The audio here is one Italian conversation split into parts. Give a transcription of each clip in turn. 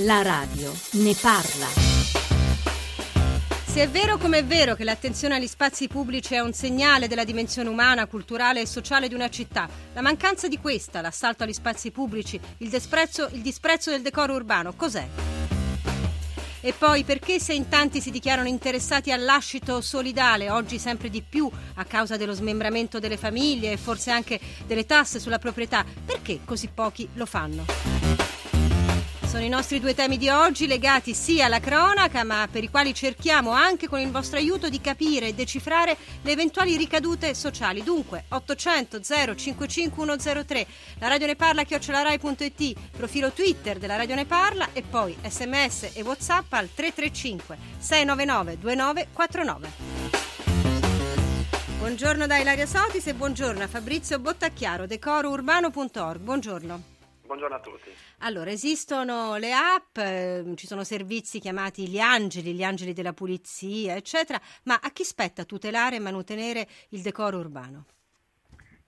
La radio ne parla. Se è vero come è vero che l'attenzione agli spazi pubblici è un segnale della dimensione umana, culturale e sociale di una città, la mancanza di questa, l'assalto agli spazi pubblici, il disprezzo, il disprezzo del decoro urbano, cos'è? E poi perché se in tanti si dichiarano interessati all'ascito solidale, oggi sempre di più a causa dello smembramento delle famiglie e forse anche delle tasse sulla proprietà, perché così pochi lo fanno? Sono i nostri due temi di oggi legati sia alla cronaca ma per i quali cerchiamo anche con il vostro aiuto di capire e decifrare le eventuali ricadute sociali. Dunque 800 055 103, la radio ne parla chiocciolarai.it, profilo Twitter della radio ne parla e poi sms e whatsapp al 335 699 2949. Buongiorno da Ilaria Sotis e buongiorno a Fabrizio Bottacchiaro, decourbano.org. Buongiorno. Buongiorno a tutti. Allora, esistono le app, eh, ci sono servizi chiamati gli angeli, gli angeli della pulizia, eccetera, ma a chi spetta tutelare e mantenere il decoro urbano?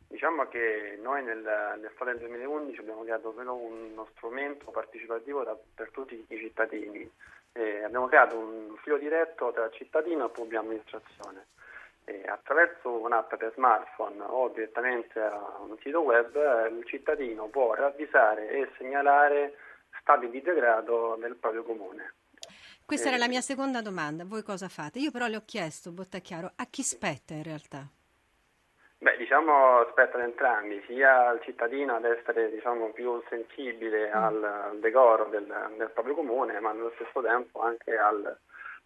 Diciamo che noi nel, nell'estate del 2011 abbiamo creato uno strumento partecipativo da, per tutti i cittadini. Eh, abbiamo creato un filo diretto tra cittadino e pubblica amministrazione attraverso un'app per smartphone o direttamente a un sito web il cittadino può ravvisare e segnalare stati di degrado del proprio comune. Questa eh, era la mia seconda domanda, voi cosa fate? Io però le ho chiesto, Bottachiaro, a chi spetta in realtà? Beh, diciamo spetta ad entrambi, sia al cittadino ad essere diciamo, più sensibile mm. al decoro del, del proprio comune, ma nello stesso tempo anche al,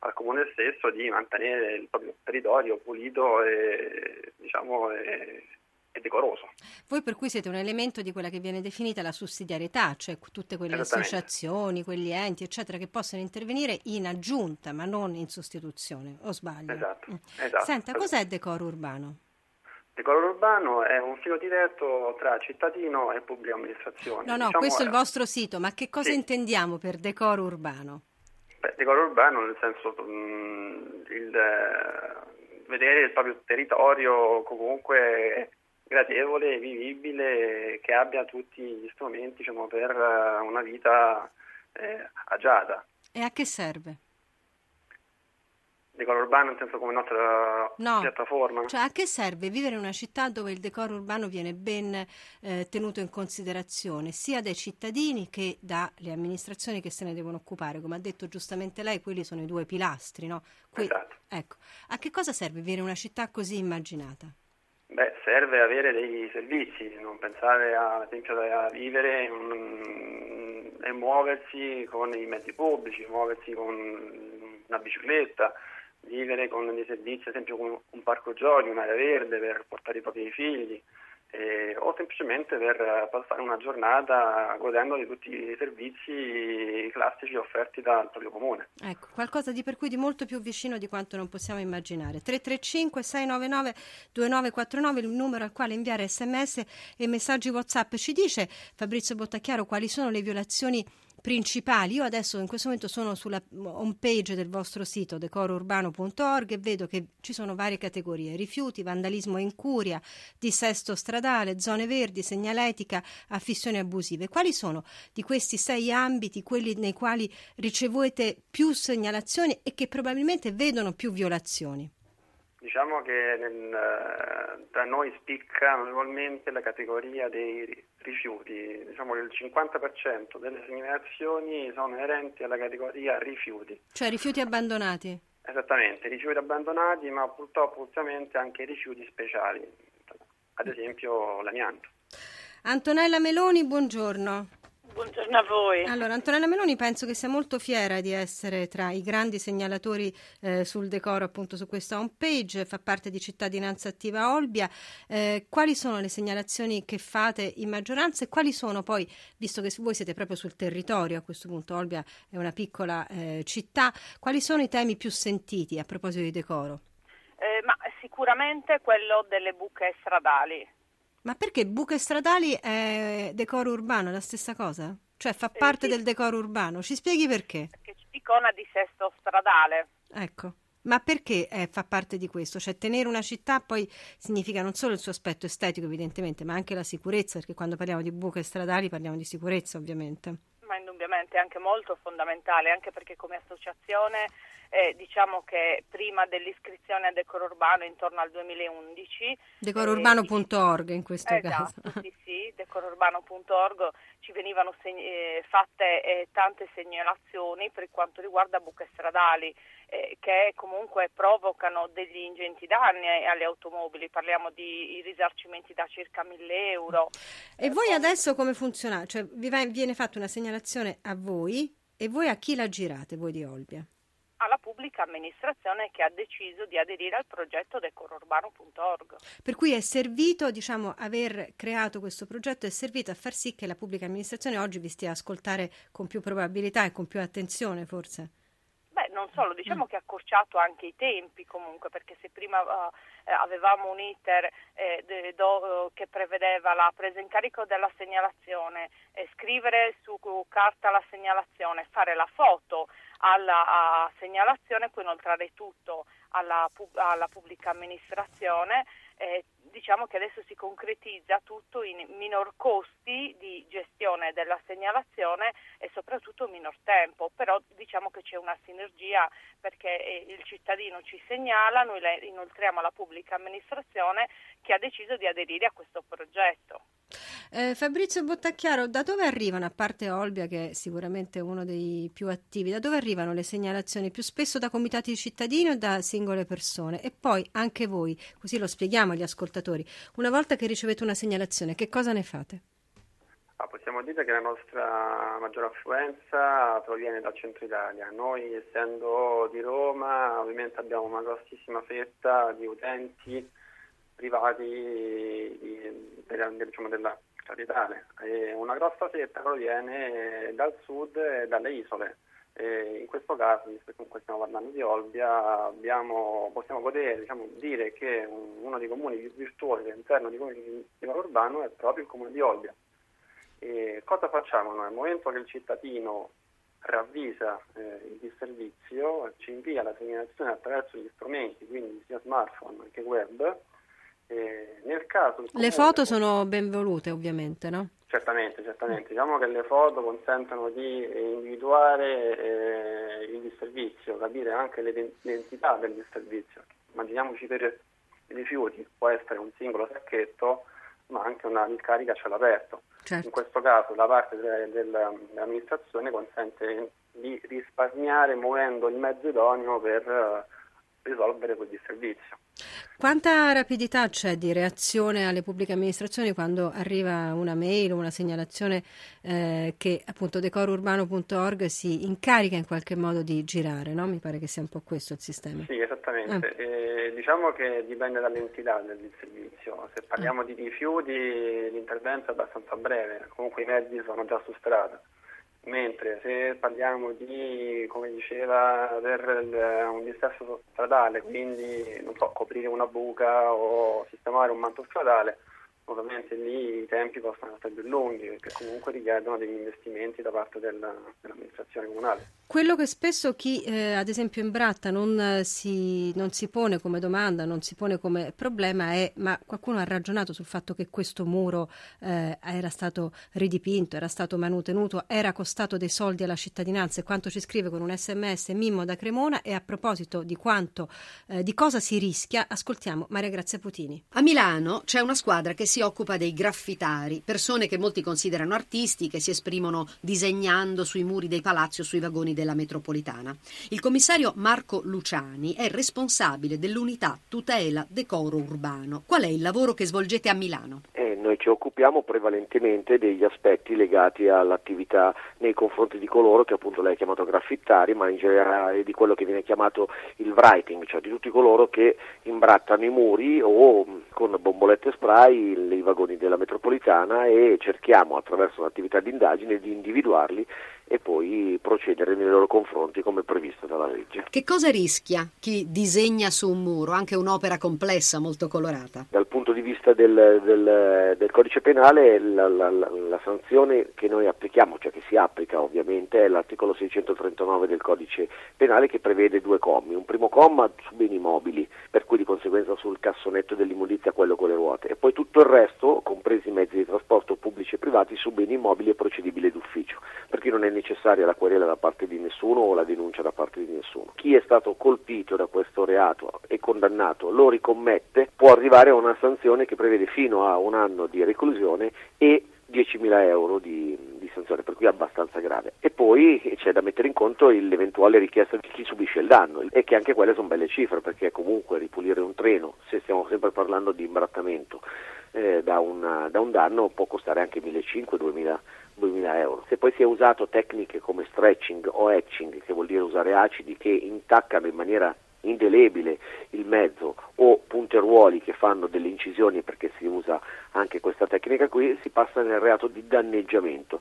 al comune stesso di mantenere il proprio territorio pulito e, diciamo, e, e decoroso. Voi per cui siete un elemento di quella che viene definita la sussidiarietà, cioè tutte quelle associazioni, quegli enti, eccetera, che possono intervenire in aggiunta, ma non in sostituzione, o sbaglio? Esatto. Mm. esatto. Senta, cos'è decoro urbano? Decoro urbano è un filo diretto tra cittadino e pubblica amministrazione. No, no, diciamo questo è il vostro sito, ma che cosa sì. intendiamo per decoro urbano? Beh, decoro urbano nel senso mh, mm, il, eh, vedere il proprio territorio comunque gradevole, vivibile, che abbia tutti gli strumenti diciamo, per uh, una vita eh, agiata. E a che serve? Decoro urbano intendo come nostra no. piattaforma. Cioè a che serve vivere in una città dove il decoro urbano viene ben eh, tenuto in considerazione sia dai cittadini che dalle amministrazioni che se ne devono occupare? Come ha detto giustamente lei, quelli sono i due pilastri, no? Que- esatto. Ecco, a che cosa serve vivere in una città così immaginata? Beh, serve avere dei servizi, non pensare a, ad esempio a vivere un, e muoversi con i mezzi pubblici, muoversi con una bicicletta, vivere con dei servizi, ad esempio con un parco giochi, un'area verde per portare i propri figli eh, o semplicemente per passare una giornata godendo di tutti i servizi classici offerti dal proprio comune. Ecco, qualcosa di per cui di molto più vicino di quanto non possiamo immaginare. 335 699 2949 il numero al quale inviare sms e messaggi WhatsApp. Ci dice Fabrizio Bottacchiaro quali sono le violazioni principali. Io adesso in questo momento sono sulla home page del vostro sito decorourbano.org e vedo che ci sono varie categorie: rifiuti, vandalismo e incuria, dissesto stradale, zone verdi, segnaletica, affissioni abusive. Quali sono di questi sei ambiti quelli nei quali ricevete più segnalazioni e che probabilmente vedono più violazioni? Diciamo che nel, eh, da noi spicca notevolmente la categoria dei rifiuti, diciamo che il 50% delle segnalazioni sono inerenti alla categoria rifiuti. Cioè rifiuti abbandonati? Esattamente, rifiuti abbandonati ma purtroppo ultimamente anche rifiuti speciali, ad esempio l'amianto. Antonella Meloni, buongiorno. Buongiorno a voi. Allora, Antonella Meloni penso che sia molto fiera di essere tra i grandi segnalatori eh, sul decoro appunto su questa home page, fa parte di Cittadinanza Attiva Olbia. Eh, quali sono le segnalazioni che fate in maggioranza e quali sono poi, visto che voi siete proprio sul territorio, a questo punto Olbia è una piccola eh, città, quali sono i temi più sentiti a proposito di decoro? Eh, ma sicuramente quello delle buche stradali ma perché buche stradali è decoro urbano, è la stessa cosa? Cioè fa parte eh, sì. del decoro urbano? Ci spieghi perché? Perché ci icona di sesto stradale. Ecco. Ma perché eh, fa parte di questo? Cioè tenere una città poi significa non solo il suo aspetto estetico evidentemente, ma anche la sicurezza, perché quando parliamo di buche stradali parliamo di sicurezza ovviamente. Ma indubbiamente indubbiamente anche molto fondamentale, anche perché come associazione eh, diciamo che prima dell'iscrizione a Decoro Urbano intorno al 2011 decororurbano.org in questo esatto, caso sì, sì, decororurbano.org ci venivano seg- eh, fatte eh, tante segnalazioni per quanto riguarda buche stradali eh, che comunque provocano degli ingenti danni alle automobili, parliamo di risarcimenti da circa 1000 euro. E voi adesso come funziona? Cioè vi viene fatta una segnalazione a voi e voi a chi la girate, voi di Olbia? Pubblica amministrazione che ha deciso di aderire al progetto decororurbano.org. Per cui è servito, diciamo, aver creato questo progetto è servito a far sì che la pubblica amministrazione oggi vi stia a ascoltare con più probabilità e con più attenzione, forse? Beh, non solo, diciamo mm. che ha accorciato anche i tempi comunque, perché se prima uh, avevamo un iter eh, de, do, che prevedeva la presa in carico della segnalazione, eh, scrivere su carta la segnalazione, fare la foto, alla segnalazione, poi inoltrare tutto alla, alla pubblica amministrazione. Eh, diciamo che adesso si concretizza tutto in minor costi di gestione della segnalazione e soprattutto minor tempo, però diciamo che c'è una sinergia perché eh, il cittadino ci segnala, noi le inoltriamo alla pubblica amministrazione che ha deciso di aderire a questo progetto. Eh, Fabrizio Bottacchiaro, da dove arrivano, a parte Olbia che è sicuramente uno dei più attivi, da dove arrivano le segnalazioni? Più spesso da comitati di cittadini o da singole persone? E poi anche voi, così lo spieghiamo agli ascoltatori, una volta che ricevete una segnalazione, che cosa ne fate? Ah, possiamo dire che la nostra maggior affluenza proviene dal centro Italia. Noi, essendo di Roma, ovviamente abbiamo una grossissima fetta di utenti privati di, della, diciamo, della capitale. E una grossa fetta proviene dal sud e dalle isole. E in questo caso, visto che comunque stiamo parlando di Olbia, abbiamo, possiamo godere, diciamo, dire che uno dei comuni più virtuosi all'interno di comuni Urbano è proprio il comune di Olbia. E cosa facciamo noi? Nel momento che il cittadino ravvisa eh, il disservizio, ci invia la segnalazione attraverso gli strumenti, quindi sia smartphone che web, nel caso le foto sono ben volute ovviamente, no? Certamente, certamente. Diciamo che le foto consentono di individuare eh, il disservizio, capire anche l'identità del disservizio. Immaginiamoci per i rifiuti, può essere un singolo sacchetto, ma anche una ricarica a cielo aperto. Certo. In questo caso la parte de- de- dell'amministrazione consente di risparmiare muovendo il mezzo idoneo per uh, risolvere quel disservizio. Quanta rapidità c'è di reazione alle pubbliche amministrazioni quando arriva una mail o una segnalazione eh, che appunto decorourbano.org si incarica in qualche modo di girare, no? Mi pare che sia un po' questo il sistema. Sì, esattamente. Ah. Eh, diciamo che dipende dall'entità del servizio. Se parliamo ah. di rifiuti l'intervento è abbastanza breve, comunque i mezzi sono già su strada. Mentre se parliamo di, come diceva, per un dissesto stradale, quindi so, coprire una buca o sistemare un manto stradale, ovviamente lì i tempi possono essere più lunghi perché comunque richiedono degli investimenti da parte della, dell'amministrazione comunale. Quello che spesso chi eh, ad esempio imbratta non, eh, si, non si pone come domanda, non si pone come problema è ma qualcuno ha ragionato sul fatto che questo muro eh, era stato ridipinto, era stato manutenuto, era costato dei soldi alla cittadinanza e quanto ci scrive con un sms Mimmo da Cremona e a proposito di quanto, eh, di cosa si rischia, ascoltiamo Maria Grazia Putini. A Milano c'è una squadra che si occupa dei graffitari, persone che molti considerano artisti, che si esprimono disegnando sui muri dei palazzi o sui vagoni della metropolitana. Il commissario Marco Luciani è responsabile dell'unità tutela decoro urbano. Qual è il lavoro che svolgete a Milano? Eh, noi ci occupiamo prevalentemente degli aspetti legati all'attività nei confronti di coloro che appunto lei ha chiamato graffittari, ma in generale di quello che viene chiamato il writing, cioè di tutti coloro che imbrattano i muri o con bombolette spray i vagoni della metropolitana e cerchiamo attraverso un'attività di indagine di individuarli e poi procedere nei loro confronti come previsto dalla legge. Che cosa rischia chi disegna su un muro, anche un'opera complessa, molto colorata? Dal punto di vista del, del, del codice penale la, la, la, la, sanzione che noi applichiamo, cioè che si applica ovviamente è l'articolo 639 del codice penale che prevede due commi. Un primo comma su beni mobili, per cui di conseguenza sul cassonetto dell'immondizia quello con le ruote, e poi tutto il resto, compresi i mezzi di trasporto pubblici e privati, su beni immobili e procedibile d'ufficio, perché non è necessaria la querela da parte di nessuno o la denuncia da parte di nessuno. Chi è stato colpito da questo reato e condannato lo ricommette, può arrivare a una sanzione che prevede fino a un anno di reclusione e 10.000 euro di, di, sanzione, per cui è abbastanza grave. E poi c'è da mettere in conto l'eventuale richiesta di chi subisce il danno e che anche quelle sono belle cifre perché comunque ripulire un treno, se stiamo sempre parlando di imbrattamento eh, da, una, da, un danno, può costare anche 1.500-2.000 2.000 euro. Se poi si è usato tecniche come stretching o etching, che vuol dire usare acidi che intaccano in maniera indelebile il mezzo o punteruoli che fanno delle incisioni perché si usa anche questa tecnica qui, si passa nel reato di danneggiamento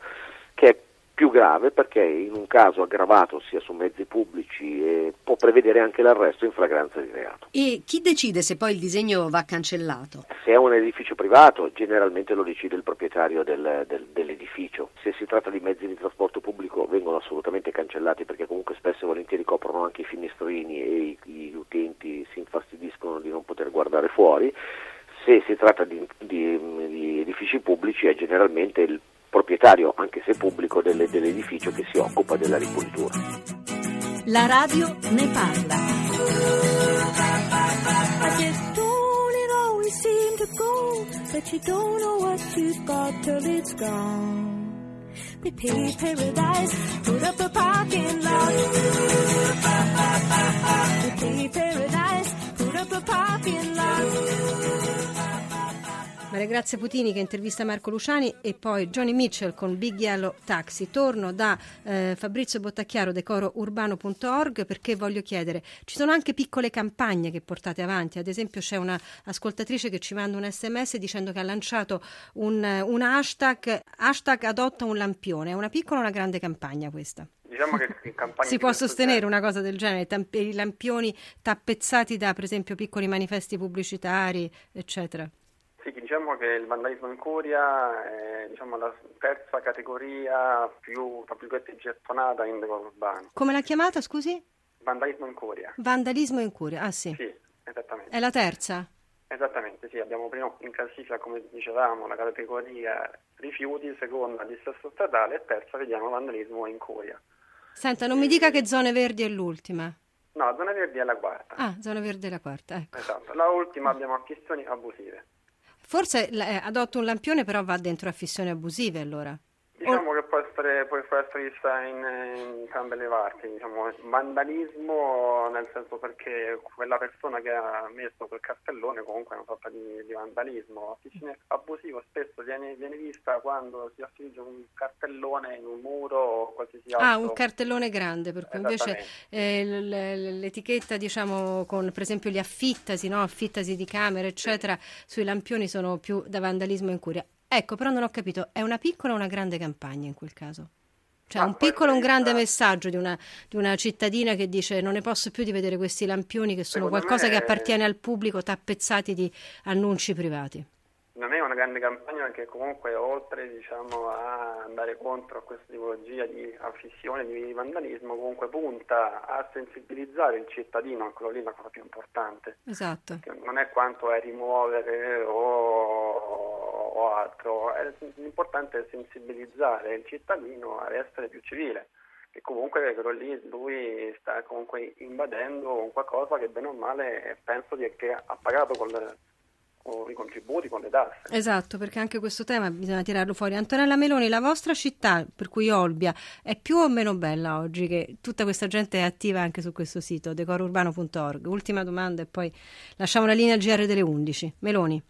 che è più grave perché in un caso aggravato sia su mezzi pubblici eh, può prevedere anche l'arresto in flagranza di reato. E chi decide se poi il disegno va cancellato? Se è un edificio privato generalmente lo decide il proprietario del, del, dell'edificio. Se si tratta di mezzi di trasporto pubblico vengono assolutamente cancellati perché comunque spesso e volentieri coprono anche i finestrini e gli utenti si infastidiscono di non poter guardare fuori. Se si tratta di, di, di edifici pubblici è generalmente il proprietario, anche se pubblico, delle, dell'edificio che si occupa della ripulitura. La radio ne parla. But you don't know what you've got till it's gone. We paradise, put up a parking lot. We paradise, put up a parking lot. Maria Grazia Putini che intervista Marco Luciani e poi Johnny Mitchell con Big Yellow Taxi. Torno da eh, Fabrizio Bottacchiaro, decoro-urbano.org perché voglio chiedere, ci sono anche piccole campagne che portate avanti, ad esempio c'è una ascoltatrice che ci manda un sms dicendo che ha lanciato un, un hashtag, hashtag adotta un lampione, è una piccola o una grande campagna questa? Diciamo che in campagna si può sostenere una cosa del genere, i lampioni tappezzati da per esempio piccoli manifesti pubblicitari, eccetera. Sì, diciamo che il vandalismo in curia è diciamo, la terza categoria più, tra virgolette, gettonata in decoro urbano. Come l'ha chiamata, scusi? Vandalismo in curia. Vandalismo in curia, ah sì. Sì, esattamente. È la terza? Esattamente, sì, abbiamo prima in classifica, come dicevamo, la categoria rifiuti, seconda dissesto statale e terza vediamo vandalismo in curia. Senta, non e... mi dica che zone verdi è l'ultima. No, zona verdi è la quarta. Ah, zona verde è la quarta, ecco. Esatto, la ultima abbiamo affissioni abusive. Forse eh, adotto un lampione, però va dentro affissioni abusive allora. Diciamo che essere vista in, in, entrambe le parti, diciamo, vandalismo nel senso perché quella persona che ha messo quel cartellone comunque è una sorta di, di vandalismo. Affissione abusivo spesso viene, viene, vista quando si affigge un cartellone in un muro o qualsiasi altro. Ah, un cartellone grande, per cui invece eh, l'etichetta diciamo con per esempio gli affittasi, no? affittasi di camere eccetera, sì. sui lampioni sono più da vandalismo in curia. Ecco, però non ho capito, è una piccola o una grande campagna in quel caso? Cioè, un piccolo o un grande messaggio di una, di una, cittadina che dice non ne posso più di vedere questi lampioni che sono qualcosa che appartiene al pubblico tappezzati di annunci privati non è una grande campagna perché comunque oltre diciamo, a andare contro a questa tipologia di affissione, di vandalismo, comunque punta a sensibilizzare il cittadino, quello lì è la cosa più importante. Esatto. non è quanto è rimuovere o, o altro, è, l'importante è sensibilizzare il cittadino ad essere più civile che comunque quello lì lui sta comunque invadendo qualcosa che bene o male penso di, che ha pagato con le con i contributi, con le tasse. Esatto, perché anche questo tema bisogna tirarlo fuori. Antonella Meloni, la vostra città, per cui Olbia, è più o meno bella oggi che tutta questa gente è attiva anche su questo sito, decororurbano.org. Ultima domanda e poi lasciamo la linea al GR delle 11. Meloni.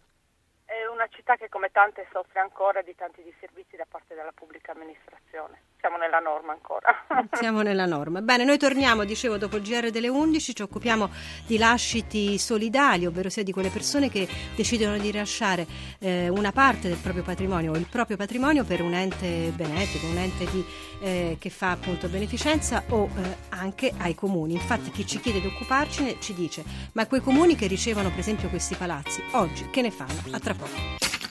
Città che come tante soffre ancora di tanti disservizi da parte della pubblica amministrazione siamo nella norma ancora. siamo nella norma. Bene, noi torniamo, dicevo, dopo il GR delle 11, ci occupiamo di lasciti solidali, ovvero sia di quelle persone che decidono di lasciare eh, una parte del proprio patrimonio o il proprio patrimonio per un ente benetico, un ente di, eh, che fa appunto beneficenza o eh, anche ai comuni. Infatti chi ci chiede di occuparcene ci dice, ma quei comuni che ricevono per esempio questi palazzi, oggi che ne fanno? A tra poco.